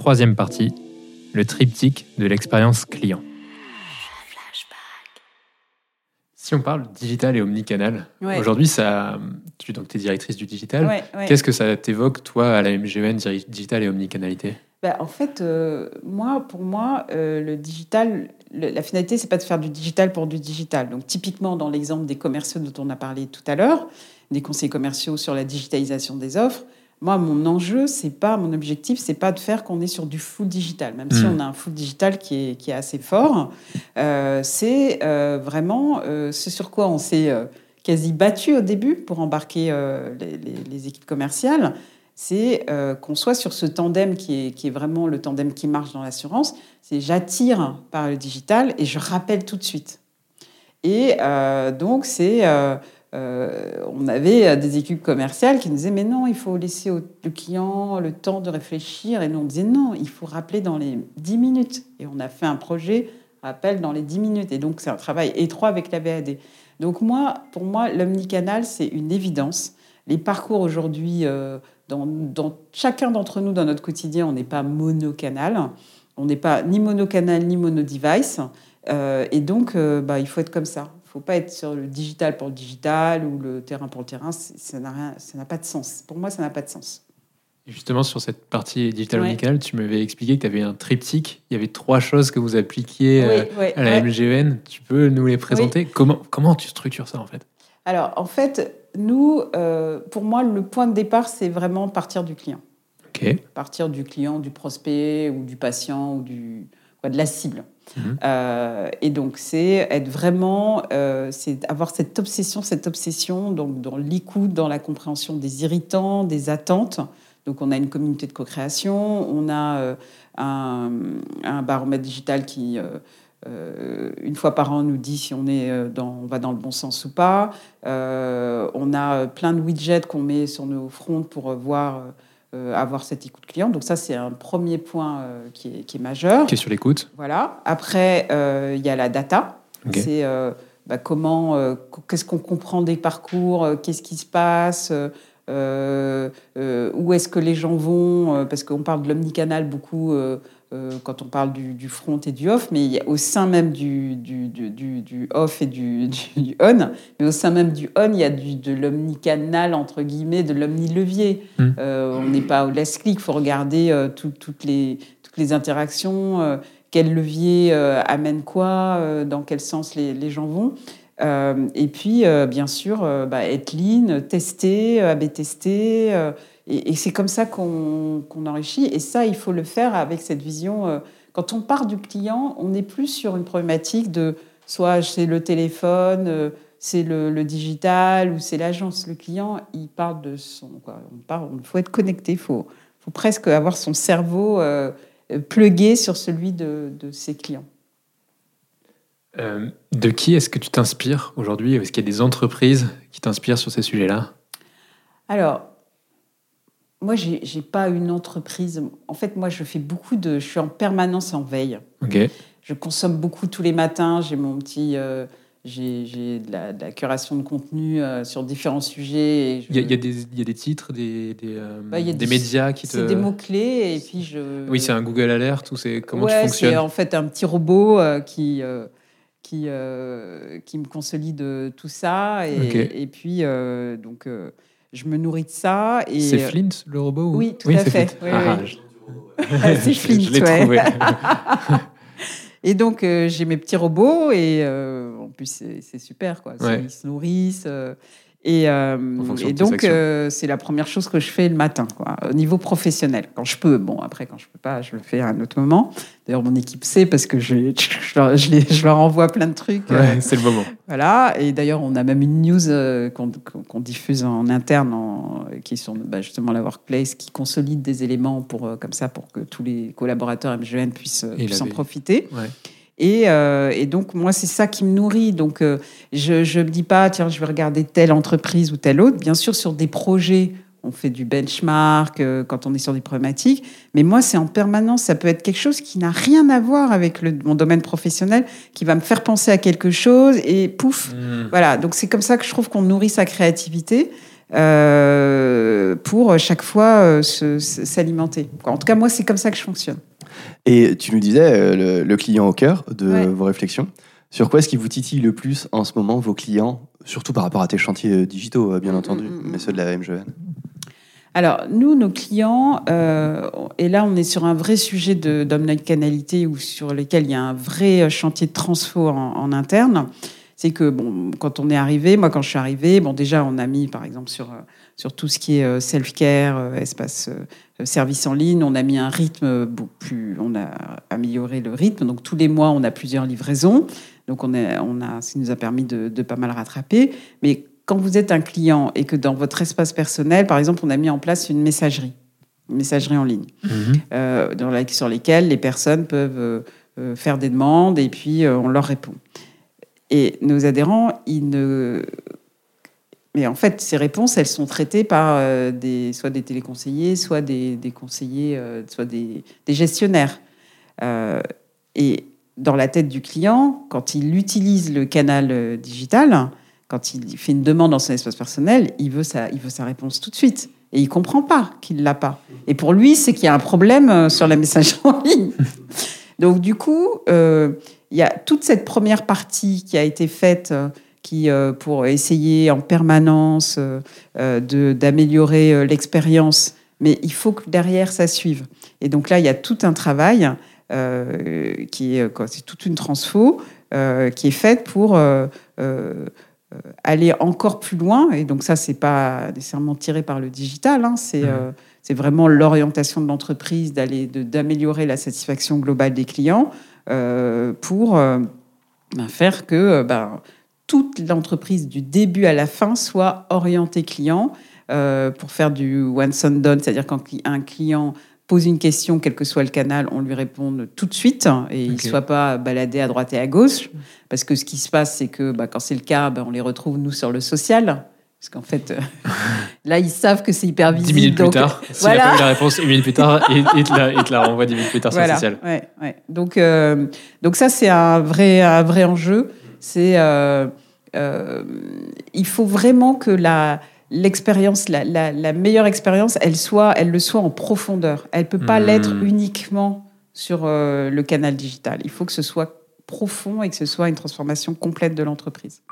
Troisième partie, le triptyque de l'expérience client. Si on parle digital et omnicanal, Ouais. aujourd'hui, ça, tu donc es directrice du digital. Ouais, ouais. Qu'est-ce que ça t'évoque, toi, à la MGN, digital et omnicanalité? Bah, en fait, euh, moi, pour moi, euh, le digital, le- la finalité, c'est pas de faire du digital pour du digital. Donc, typiquement, dans l'exemple des commerciaux dont on a parlé tout à l'heure, des conseils commerciaux sur la digitalisation des offres, moi, mon enjeu, c'est pas, mon objectif, c'est pas de faire qu'on est sur du full digital, même si Mm. on a un full digital qui est, qui est assez fort. Euh, c'est euh, vraiment euh, ce sur quoi on s'est quasi battu au début pour embarquer les, les- les équipes commerciales c'est qu'on soit sur ce tandem qui est, qui est vraiment le tandem qui marche dans l'assurance. C'est j'attire par le digital et je rappelle tout de suite. Et donc, c'est. Euh, on avait euh, des équipes commerciales qui nous disaient Mais non, il faut laisser au le client le temps de réfléchir. Et nous, on disait Non, il faut rappeler dans les 10 minutes. Et on a fait un projet rappel dans les 10 minutes. Et donc, c'est un travail étroit avec la VAD. Donc, moi, pour moi, l'omnicanal, c'est une évidence. Les parcours aujourd'hui, euh, dans, chacun d'entre nous, dans notre quotidien, on n'est pas monocanal. On n'est pas ni monocanal ni monodevice. Euh, et donc, bah, il faut être comme ça. Faut pas être sur le digital pour le digital ou le terrain pour le terrain. Ça n'a rien- ça n'a pas de sens. Pour moi, ça n'a pas de sens. Justement, sur cette partie digital Ouais. tu m'avais expliqué que tu avais un triptyque. Il y avait trois choses que vous appliquiez euh, Oui, ouais, à la ouais. MGN. Tu peux nous les présenter? Comment, comment tu structures ça, en fait? Alors, en fait, nous, euh, pour moi, le point de départ, c'est vraiment partir du client. Ok. partir du client, du prospect ou du patient ou du, quoi, de la cible. Mhm. Euh, et donc, c'est être vraiment, euh, c'est avoir cette obsession, cette obsession donc, dans l'écoute, dans la compréhension des irritants, des attentes. Donc, on a une communauté de co-création, on a euh, un, un baromètre digital qui, euh, une fois par an, nous dit si on, est dans, on va dans le bon sens ou pas. Euh, on a plein de widgets qu'on met sur nos fronts pour voir, avoir cette écoute client. Donc ça, c'est un premier point euh, qui, est, qui est majeur. Qui est sur l'écoute Voilà. Après, euh, il y a la data. C'est euh, bah, comment, euh, qu'est-ce qu'on comprend des parcours, euh, qu'est-ce qui se passe, euh, euh, euh, où est-ce que les gens vont, euh, parce qu'on parle de l'omnicanal beaucoup euh, quand on parle du, du front et du off, mais au sein même du, du, du, off et du, on, mais au sein même du on, il y a du, de l'omnicanal, entre guillemets, de l'omnilevier. Mm. Euh, on n'est pas au last click, il faut regarder euh, tout- toutes, les, toutes les interactions, quel levier amène quoi, dans quel sens les, les gens vont. Euh, et puis, euh, bien sûr, euh, bah, être lean, tester, AB tester. et c'est comme ça qu'on enrichit. Et ça, il faut le faire avec cette vision. quand on part du client, on n'est plus sur une problématique de soit c'est le téléphone, c'est le, digital ou c'est l'agence. Le client, il parle de son. Quoi. On parle, il faut être connecté, il faut, presque avoir son cerveau plugué sur celui de ses clients. Euh, de qui est-ce que tu t'inspires aujourd'hui? Est-ce qu'il y a des entreprises qui t'inspirent sur ces sujets-là? Alors, moi, j'ai j'ai pas une entreprise. En fait, moi, je fais beaucoup de. Je suis en permanence en veille. Ok. Je consomme beaucoup tous les matins. J'ai mon petit. euh, j'ai de la, de la curation de contenu euh, sur différents sujets. et je- Il y, a- y des- il y a des titres, des, des, euh, Bah, il y a des des- médias qui te. C'est des mots-clés. Et puis, je. Oui, c'est un Google Alert ou c'est comment ouais, tu fonctionnes? c'est en fait un petit robot qui, qui, euh, qui me consolide tout ça. Et, puis, euh, donc, euh, je me nourris de ça. et C'est Flint, le robot ou- Oui, tout à fait. Oui, Ah, oui. je- C'est Flint, Je l'ai ouais. trouvé. Et donc, euh, j'ai mes petits robots et euh, en plus, c'est super. Quoi. Ouais. Ils se nourrissent. euh, et euh, et donc, euh, c'est la première chose que je fais le matin, quoi, au niveau professionnel. Quand je peux. Bon, après, quand je peux pas, je le fais à un autre moment. D'ailleurs, mon équipe sait parce que je, je, leur, je les- je leur envoie plein de trucs. euh, Ouais, c'est le moment. voilà, et d'ailleurs, on a même une news qu'on diffuse en interne, en- qui est sur bah, justement la workplace, qui consolide des éléments pour, comme ça pour que tous les collaborateurs MGN puissent, puissent en profiter. Ouais. Et, euh, et donc, moi, c'est ça qui me nourrit. Donc, euh, je ne me dis pas, tiens, je vais regarder telle entreprise ou telle autre. Bien sûr, sur des projets, on fait du benchmark euh, quand on est sur des problématiques. Mais moi, c'est en permanence. Ça peut être quelque chose qui n'a rien à voir avec le- mon domaine professionnel, qui va me faire penser à quelque chose et pouf, Hmm. voilà, donc c'est comme ça que je trouve qu'on nourrit sa créativité. euh, pour chaque fois s'alimenter. En tout cas, moi, c'est comme ça que je fonctionne. Et tu nous disais le, client au cœur de vos réflexions. Sur quoi est-ce qui vous titille le plus en ce moment, vos clients, surtout par rapport à tes chantiers digitaux, bien mm, entendu, mm, mm, mais ceux de la MGN alors, nous, nos clients, euh, et là, on est sur un vrai sujet d'omnicanalité ou sur lequel il y a un vrai chantier de transfo en, interne. C'est que, bon, quand on est arrivé, moi, quand je suis arrivé, bon, déjà, on a mis, par exemple, sur, sur tout ce qui est euh, self-care, euh, espace service en ligne, on a mis un rythme beaucoup plus. On a amélioré le rythme. Donc, tous les mois, on a plusieurs livraisons. Donc, on a, on a, ça nous a permis de, de pas mal rattraper. Mais quand vous êtes un client et que dans votre espace personnel, par exemple, on a mis en place une messagerie, une messagerie en ligne, mhm. euh, dans la, sur lesquelles les personnes peuvent euh, euh, faire des demandes et puis on leur répond. Et nos adhérents, ils ne... Mais en fait, ces réponses, elles sont traitées par des, soit des téléconseillers, soit des, des conseillers, soit des, des gestionnaires. et dans la tête du client, quand il utilise le canal digital, quand il fait une demande dans son espace personnel, il veut sa, il veut sa réponse tout de suite. Et il comprend pas qu'il l'a pas. Et pour lui, c'est qu'il y a un problème euh, sur la messagerie en ligne. Donc du coup, euh, il y a toute cette première partie qui a été faite euh, qui, pour essayer en permanence d'améliorer l'expérience. Mais il faut que derrière, ça suive. Et donc là, il y a tout un travail qui est, c'est toute une transfo qui est faite pour euh, aller encore plus loin. Et donc ça, c'est pas nécessairement tiré par le digital. Hein, c'est mmh. euh, c'est vraiment l'orientation de l'entreprise d'aller d'améliorer la satisfaction globale des clients euh, pour ben, faire que ben, toute l'entreprise du début à la fin soit orientée client pour faire du one and done, c'est-à-dire quand un client pose une question, quel que soit le canal, on lui répond tout de suite et il ne soit pas baladé à droite et à gauche. Parce que ce qui se passe, c'est que bah, quand c'est le cas, bah, on les retrouve, nous, sur le social. Parce qu'en fait, euh, là, ils savent que c'est hyper visible. 10 minutes plus tard, s'il voilà. a pas eu la réponse, 10 minutes plus tard, il, te la, il, te la, renvoie 10 minutes plus tard sur le social. Ouais, ouais. Donc, euh, donc ça, c'est un vrai, un vrai enjeu. C'est, euh, il faut vraiment que la, l'expérience, la, meilleure expérience, elle, soit, elle le soit en profondeur. Elle ne peut pas hmm. l'être uniquement sur le canal digital. Il faut que ce soit profond et que ce soit une transformation complète de l'entreprise.